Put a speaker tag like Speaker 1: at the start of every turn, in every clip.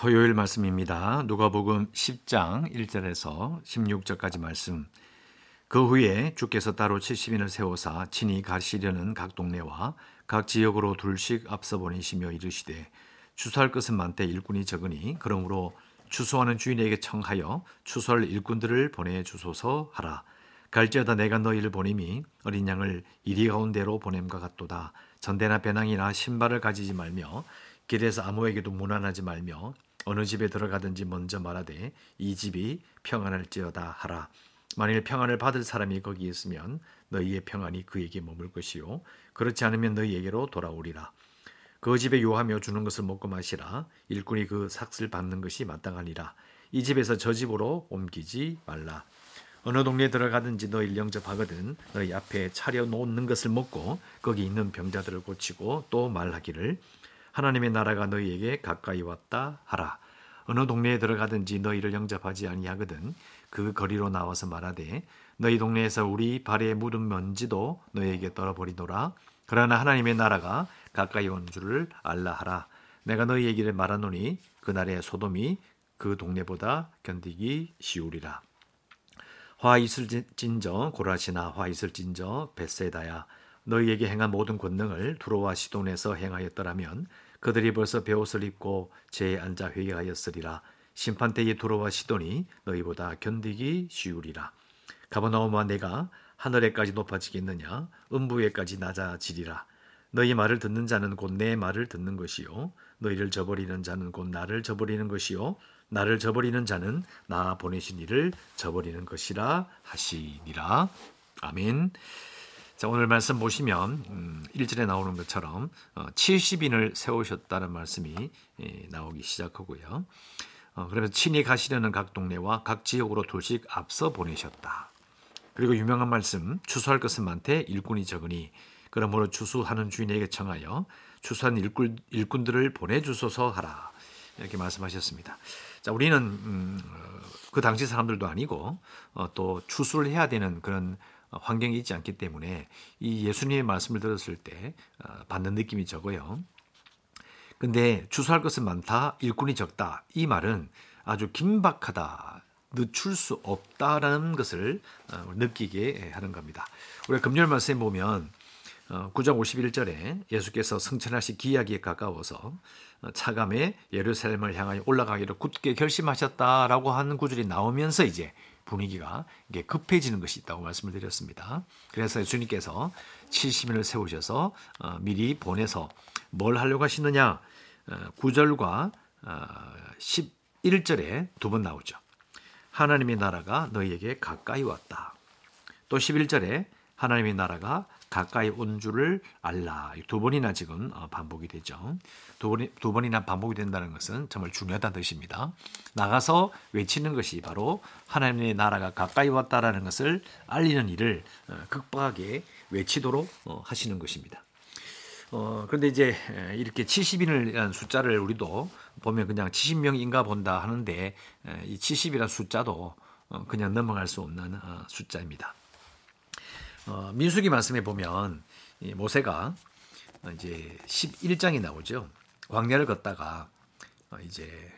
Speaker 1: 토요일 말씀입니다. 누가복음 10장 1절에서 16절까지 말씀. 그 후에 주께서 따로 70인을 세워사 친히 가시려는 각 동네와 각 지역으로 둘씩 앞서 보내시며 이르시되 추수할 것은 많되 일꾼이 적으니 그러므로 추수하는 주인에게 청하여 추수할 일꾼들을 보내 주소서 하라. 갈지어다 내가 너희를 보냄이 어린 양을 이리 가운데로 보냄과 같도다. 전대나 배낭이나 신발을 가지지 말며 길에서 아무에게도 무난하지 말며 어느 집에 들어가든지 먼저 말하되 이 집이 평안할지어다 하라. 만일 평안을 받을 사람이 거기 있으면 너희의 평안이 그에게 머물 것이요 그렇지 않으면 너희에게로 돌아오리라. 그 집에 요하며 주는 것을 먹고 마시라. 일꾼이 그 삭슬 받는 것이 마땅하니라. 이 집에서 저 집으로 옮기지 말라. 어느 동네에 들어가든지 너희 영접하거든 너희 앞에 차려 놓는 것을 먹고 거기 있는 병자들을 고치고 또 말하기를 하나님의 나라가 너희에게 가까이 왔다 하라. 어느 동네에 들어가든지 너희를 영접하지 아니하거든 그 거리로 나와서 말하되 너희 동네에서 우리 발에 묻은 먼지도 너희에게 떨어버리노라. 그러나 하나님의 나라가 가까이 온 줄을 알라 하라. 내가 너희에게 말하노니 그날의 소돔이 그 동네보다 견디기 쉬우리라. 화 있을진저 고라시나 화 있을진저 베세다야 너희에게 행한 모든 권능을 두로와 시돈에서 행하였더라면 그들이 벌써 베옷을 입고 제에 앉아 회개하였으리라. 심판 때에 두로와 시돈이 너희보다 견디기 쉬우리라. 가버나움아 내가 하늘에까지 높아지겠느냐 음부에까지 낮아지리라. 너희 말을 듣는 자는 곧 내 말을 듣는 것이요 너희를 저버리는 자는 곧 나를 저버리는 것이요 나를 저버리는 자는 나 보내신 이를 저버리는 것이라 하시니라. 아멘. 자, 오늘 말씀 보시면 음, 1절에 나오는 것처럼 어, 70인을 세우셨다는 말씀이 예, 나오기 시작하고요. 어, 그러면서 친히 가시려는 각 동네와 각 지역으로 둘씩 앞서 보내셨다. 그리고 유명한 말씀 추수할 것은 많되 일꾼이 적으니 그러므로 추수하는 주인에게 청하여 추수한 일꾼, 일꾼들을 보내주소서 하라 이렇게 말씀하셨습니다. 자, 우리는 음, 어, 그 당시 사람들도 아니고 어, 또 추수를 해야 되는 그런 환경이 있지 않기 때문에 이 예수님의 말씀을 들었을 때 어, 받는 느낌이 적어요. 근데 추수할 것은 많다, 일꾼이 적다. 이 말은 아주 긴박하다, 늦출 수 없다라는 것을 어, 느끼게 하는 겁니다. 우리가 금요일 말씀에 보면 9장 어, 51절에 예수께서 승천하시 기약에 가까워서 차감에 예루살렘을 향하여 올라가기를 굳게 결심하셨다라고 하는 구절이 나오면서 이제 분위기가 이게 급해지는 것이 있다고 말씀을 드렸습니다. 그래서 예수님께서 70인을 세우셔서 어, 미리 보내서 뭘 하려고 하시느냐? 어, 9절과 어, 11절에 두 번 나오죠. 하나님의 나라가 너희에게 가까이 왔다. 또 11절에 하나님의 나라가 가까이 온 줄을 알라. 두 번이나 지금 어, 반복이 되죠. 두, 번이, 두 번이나 반복이 된다는 것은 정말 중요하다는 뜻입니다. 나가서 외치는 것이 바로 하나님의 나라가 가까이 왔다라는 것을 알리는 일을 어, 극박하게 외치도록 어, 하시는 것입니다. 어, 그런데 이제 이렇게 70인을 숫자를 우리도 보면 그냥 70명인가 본다 하는데 이 70이라는 숫자도 그냥 넘어갈 수 없는 숫자입니다. 어, 민수기 말씀에 보면 이 모세가 이제 11장이 나오죠. 광야를 걷다가 어, 이제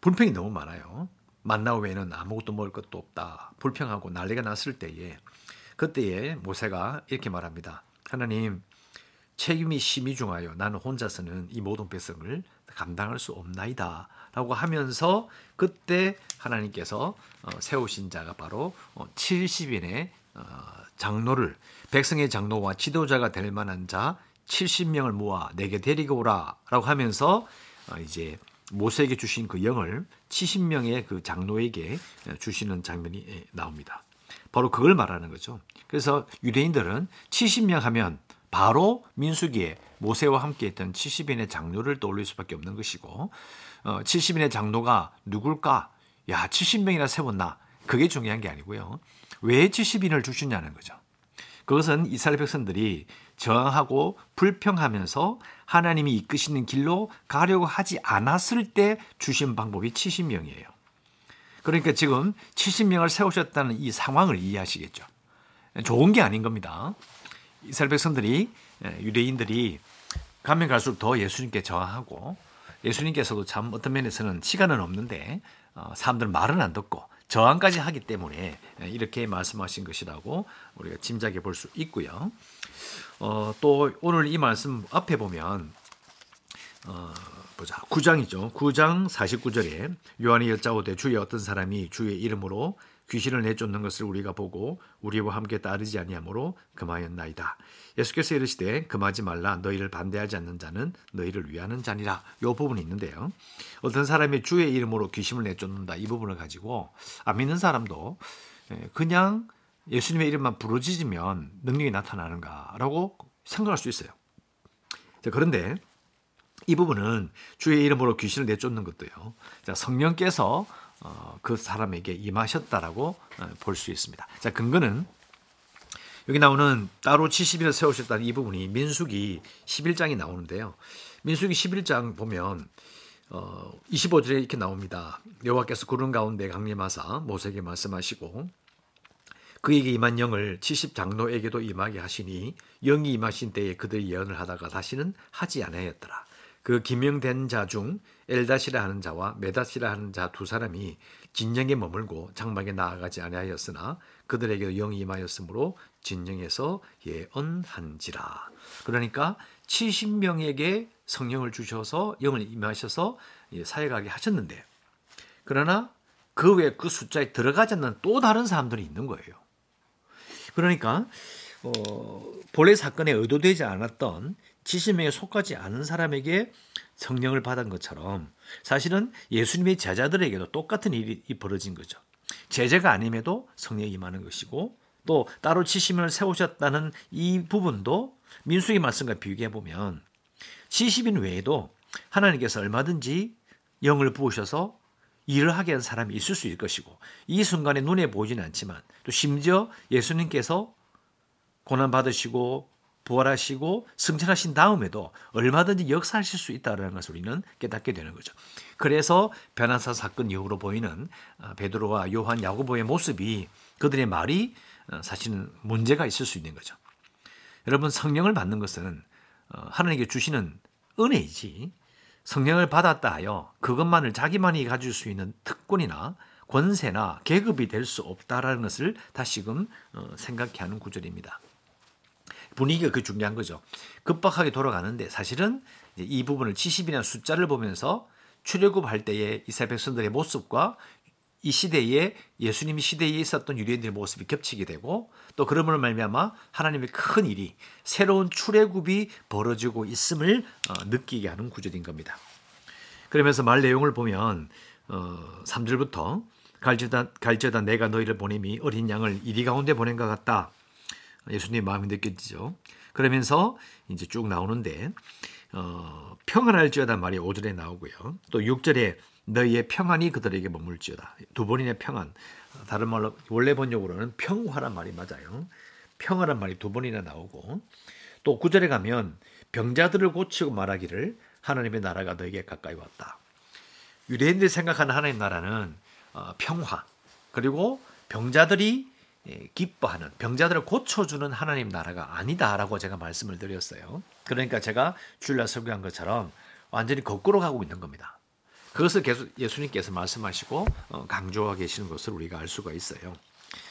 Speaker 1: 불평이 너무 많아요. 만나 외에는 아무것도 먹을 것도 없다. 불평하고 난리가 났을 때에 그때에 모세가 이렇게 말합니다. 하나님 책임이 심히 중하여 나는 혼자서는 이 모든 백성을 감당할 수 없나이다. 라고 하면서 그때 하나님께서 어, 세우신 자가 바로 70인의 장로를 백성의 장로와 지도자가 될 만한 자 70명을 모아 내게 데리고 오라라고 하면서 어, 이제 모세에게 주신 그 영을 70명의 그 장로에게 주시는 장면이 예, 나옵니다. 바로 그걸 말하는 거죠. 그래서 유대인들은 70명 하면 바로 민수기에 모세와 함께 했던 70인의 장로를 떠올릴 수밖에 없는 것이고 70인의 어, 장로가 누굴까? 야 70명이나 세웠나? 그게 중요한 게 아니고요. 왜 70인을 주시냐는 거죠. 그것은 이스라엘 백성들이 저항하고 불평하면서 하나님이 이끄시는 길로 가려고 하지 않았을 때 주신 방법이 70명이에요. 그러니까 지금 70명을 세우셨다는 이 상황을 이해하시겠죠. 좋은 게 아닌 겁니다. 이스라엘 백성들이 유대인들이 가면 갈수록 더 예수님께 저항하고 예수님께서도 참 어떤 면에서는 시간은 없는데 어, 사람들 말은 안 듣고 저항까지 하기 때문에 이렇게 말씀하신 것이라고 우리가 짐작해 볼 수 있고요. 어, 또 오늘 이 말씀 앞에 보면 어, 보자. 9장이죠. 9장 49절에 요한이 여짜오되 주의 어떤 사람이 주의 이름으로 귀신을 내쫓는 것을 우리가 보고 우리와 함께 따르지 아니하므로 금하였나이다. 예수께서 이르시되 금하지 말라 너희를 반대하지 않는 자는 너희를 위하는 자니라. 요 부분이 있는데요. 어떤 사람이 주의 이름으로 귀신을 내쫓는다 이 부분을 가지고 안 믿는 사람도 예, 그냥 예수님의 이름만 부르짖으면 능력이 나타나는가라고 생각할 수 있어요. 그런데 이 부분은 주의 이름으로 귀신을 내쫓는 것도요. 성령께서 어, 그 사람에게 임하셨다라고 어, 볼수 있습니다. 자, 근거는 여기 나오는 따로 70일을 세우셨다는 이 부분이 민수기 11장이 나오는데요. 민수기 11장 보면 어, 25절에 이렇게 나옵니다. 여호와께서 구름 가운데 강림하사 모세에게 말씀하시고 그에게 임한 영을 70장로에게도 임하게 하시니 영이 임하신 때에 그들이 예언을 하다가 다시는 하지 아니하였더라. 그 기명된 자 중 엘다시라 하는 자와 메다시라 하는 자 두 사람이 진영에 머물고 장막에 나아가지 아니하였으나 그들에게 영이 임하였으므로 진영에서 예언한지라. 그러니까 70명에게 성령을 주셔서 영을 임하셔서 사역하게 하셨는데 그러나 그 외에 그 숫자에 들어가지 않는 또 다른 사람들이 있는 거예요. 그러니까 어, 본래 사건에 의도되지 않았던 70명에 속하지 않은 사람에게 성령을 받은 것처럼 사실은 예수님의 제자들에게도 똑같은 일이 벌어진 거죠. 제자가 아님에도 성령이 임하는 것이고 또 따로 70명을 세우셨다는 이 부분도 민수기 말씀과 비교해 보면 70인 외에도 하나님께서 얼마든지 영을 부으셔서 일을 하게 한 사람이 있을 수 있을 것이고 이 순간에 눈에 보이지는 않지만 또 심지어 예수님께서 고난 받으시고 부활하시고 승천하신 다음에도 얼마든지 역사하실 수 있다는 것을 우리는 깨닫게 되는 거죠. 그래서 변화사 사건 이후로 보이는 어, 베드로와 요한, 야고보의 모습이 그들의 말이 어, 사실은 문제가 있을 수 있는 거죠. 여러분 성령을 받는 것은 어, 하나님께 주시는 은혜이지 성령을 받았다 하여 그것만을 자기만이 가질 수 있는 특권이나 권세나 계급이 될 수 없다라는 것을 다시금 생각해 하는 구절입니다. 분위기가 그 중요한 거죠. 급박하게 돌아가는데 사실은 이 부분을 70이라는 숫자를 보면서 출애굽할 때의 이스라엘 백성들의 모습과 이 시대에 예수님이 시대에 있었던 유대인들의 모습이 겹치게 되고 또 그러므로 말미암아 하나님의 큰 일이 새로운 출애굽이 벌어지고 있음을 어, 느끼게 하는 구절인 겁니다. 그러면서 말 내용을 보면 어, 3절부터 갈지다 갈지다 내가 너희를 보냄이 어린 양을 이리 가운데 보낸 것 같다. 예수님 마음이 느껴지죠. 그러면서 이제 쭉 나오는데 어, 평안할지어다 말이 5절에 나오고요. 또 6절에 너희의 평안이 그들에게 머물지어다. 두 번이나 평안. 다른 말로 원래 번역으로는 평화란 말이 맞아요. 평화란 말이 두 번이나 나오고 또 9절에 가면 병자들을 고치고 말하기를 하나님의 나라가 너에게 가까이 왔다. 유대인들이 생각하는 하나님 나라는 어, 평화 그리고 병자들이 예, 기뻐하는 병자들을 고쳐주는 하나님 나라가 아니다라고 제가 말씀을 드렸어요. 그러니까 제가 주일날 설교한 것처럼 완전히 거꾸로 가고 있는 겁니다. 그것을 계속 예수님께서 말씀하시고 어, 강조하고 계시는 것을 우리가 알 수가 있어요.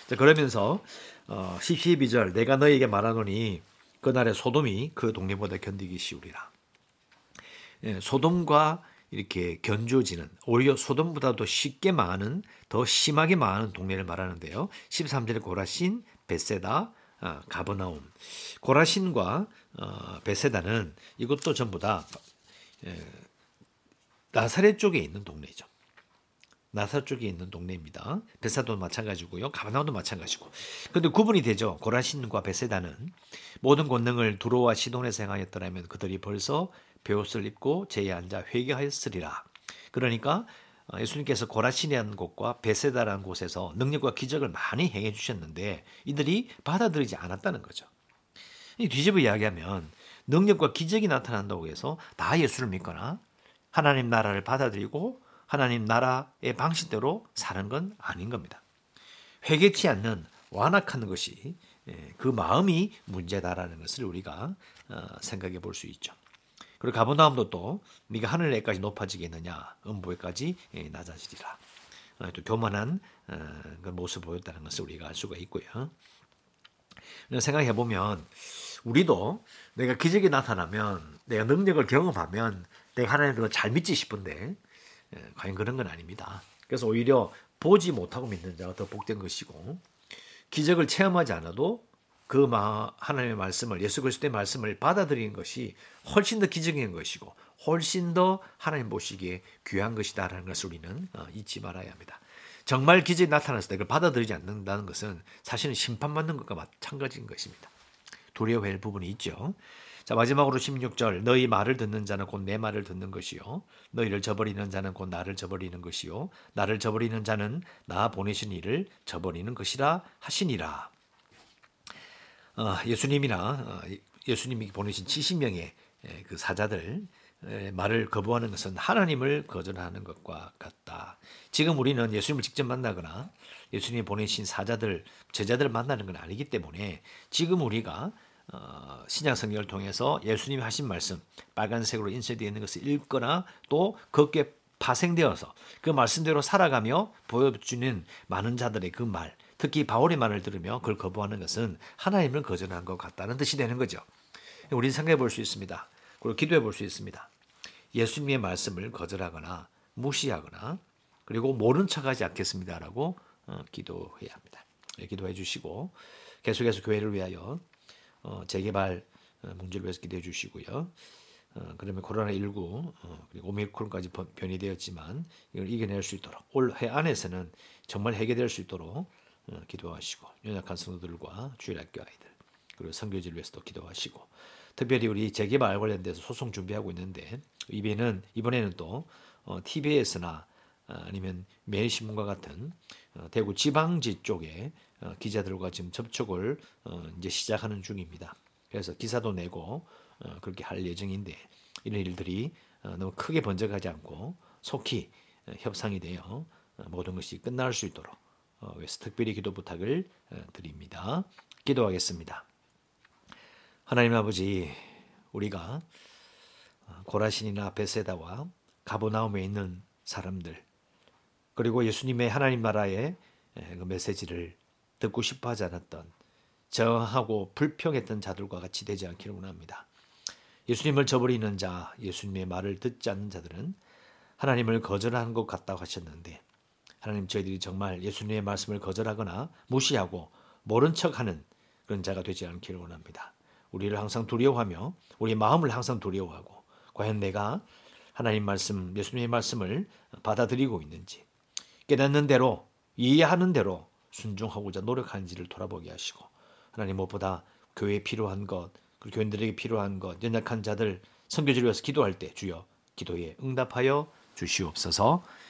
Speaker 1: 자, 그러면서 12절 어, 내가 너에게 말하노니 그날의 소돔이 그 동네보다 견디기 쉬우리라. 예, 소돔과 이렇게 견주어지는 오히려 소돔보다도 쉽게 망하는 더 심하게 망하는 동네를 말하는데요. 13절에 고라신, 베세다, 어, 가버나움. 고라신과 어, 베세다는 이것도 전부 다 예, 나사렛 쪽에 있는 동네죠. 나사 쪽에 있는 동네입니다. 베사도 마찬가지고요. 가버나움도 마찬가지고. 그런데 구분이 되죠. 고라신과 베세다는 모든 권능을 두로와 시돈에서 행하였더라면 그들이 벌써 베옷을 입고 제에 앉아 회개하였으리라. 그러니까 어, 예수님께서 고라시니라는 곳과 베세다라는 곳에서 능력과 기적을 많이 행해 주셨는데 이들이 받아들이지 않았다는 거죠. 뒤집어 이야기하면 능력과 기적이 나타난다고 해서 다 예수를 믿거나 하나님 나라를 받아들이고 하나님 나라의 방식대로 사는 건 아닌 겁니다. 회개치 않는 완악한 것이 예, 그 마음이 문제다라는 것을 우리가 어, 생각해 볼 수 있죠. 그리고 가버나움도 또 네가 하늘에까지 높아지겠느냐 음보에까지 예, 낮아지리라. 어, 또 교만한 어, 그 모습을 보였다는 것을 우리가 알 수가 있고요. 생각해 보면 우리도 내가 기적이 나타나면 내가 능력을 경험하면 내가 하나님을 잘 믿지 싶은데 예, 과연 그런 건 아닙니다. 그래서 오히려 보지 못하고 믿는 자가 더 복된 것이고 기적을 체험하지 않아도 그 하나님의 말씀을 예수 그리스도의 말씀을 받아들이는 것이 훨씬 더 기적인 것이고 훨씬 더 하나님 보시기에 귀한 것이다라는 것을 우리는 어, 잊지 말아야 합니다. 정말 기적이 나타났을 때 그걸 받아들이지 않는다는 것은 사실은 심판받는 것과 마찬가지인 것입니다. 두려워할 부분이 있죠. 자 마지막으로 16절 너희 말을 듣는 자는 곧 내 말을 듣는 것이요 너희를 저버리는 자는 곧 나를 저버리는 것이요 나를 저버리는 자는 나 보내신 이를 저버리는 것이라 하시니라. 어, 예수님이나 어, 예수님이 보내신 70명의 그 사자들 말을 거부하는 것은 하나님을 거절하는 것과 같다. 지금 우리는 예수님을 직접 만나거나 예수님이 보내신 사자들, 제자들을 만나는 건 아니기 때문에 지금 우리가 어, 신약 성경을 통해서 예수님이 하신 말씀 빨간색으로 인쇄되어 있는 것을 읽거나 또 그게 파생되어서 그 말씀대로 살아가며 보여주는 많은 자들의 그 말, 특히 바울의 말을 들으며 그걸 거부하는 것은 하나님을 거절한 것 같다는 뜻이 되는 거죠. 우리는 생각해 볼 수 있습니다. 그리고 기도해 볼 수 있습니다. 예수님의 말씀을 거절하거나 무시하거나 그리고 모른 척하지 않겠습니다라고 어, 기도해야 합니다. 네, 기도해 주시고 계속해서 교회를 위하여 어, 재개발 어, 문제를 위해서 기도해 주시고요. 어, 그러면 코로나19 어, 그리고 오미크론까지 변이 되었지만 이걸 이겨낼 수 있도록 올 해 안에서는 정말 해결될 수 있도록 어, 기도하시고 연약한 성도들과 주일학교 아이들 그리고 선교지를 위해서도 기도하시고 특별히 우리 재개발 관련돼서 소송 준비하고 있는데 이번에는 이번에는 또 어, TBS나 어, 아니면 매일신문과 같은 어, 대구 지방지 쪽에 어, 기자들과 지금 접촉을 어, 이제 시작하는 중입니다. 그래서 기사도 내고 어, 그렇게 할 예정인데 이런 일들이 어, 너무 크게 번져가지 않고 속히 어, 협상이 되어 어, 모든 것이 끝날 수 있도록 어, 그래서 특별히 기도 부탁을 어, 드립니다. 기도하겠습니다. 하나님 아버지, 우리가 어, 고라신이나 베세다와 가보나움에 있는 사람들, 그리고 예수님의 하나님 나라의 그 메시지를 듣고 싶어 하지 않았던 저항하고 불평했던 자들과 같이 되지 않기를 원합니다. 예수님을 저버리는 자, 예수님의 말을 듣지 않는 자들은 하나님을 거절하는 것 같다고 하셨는데 하나님 저희들이 정말 예수님의 말씀을 거절하거나 무시하고 모른 척하는 그런 자가 되지 않기를 원합니다. 우리를 항상 두려워하며 우리 마음을 항상 두려워하고 과연 내가 하나님 말씀, 예수님의 말씀을 받아들이고 있는지 깨닫는 대로 이해하는 대로 순종하고자 노력하는지를 돌아보게 하시고 하나님 무엇보다 교회에 필요한 것, 그리고 교인들에게 필요한 것, 연약한 자들 선교지를 위해서 기도할 때 주여 기도에 응답하여 주시옵소서.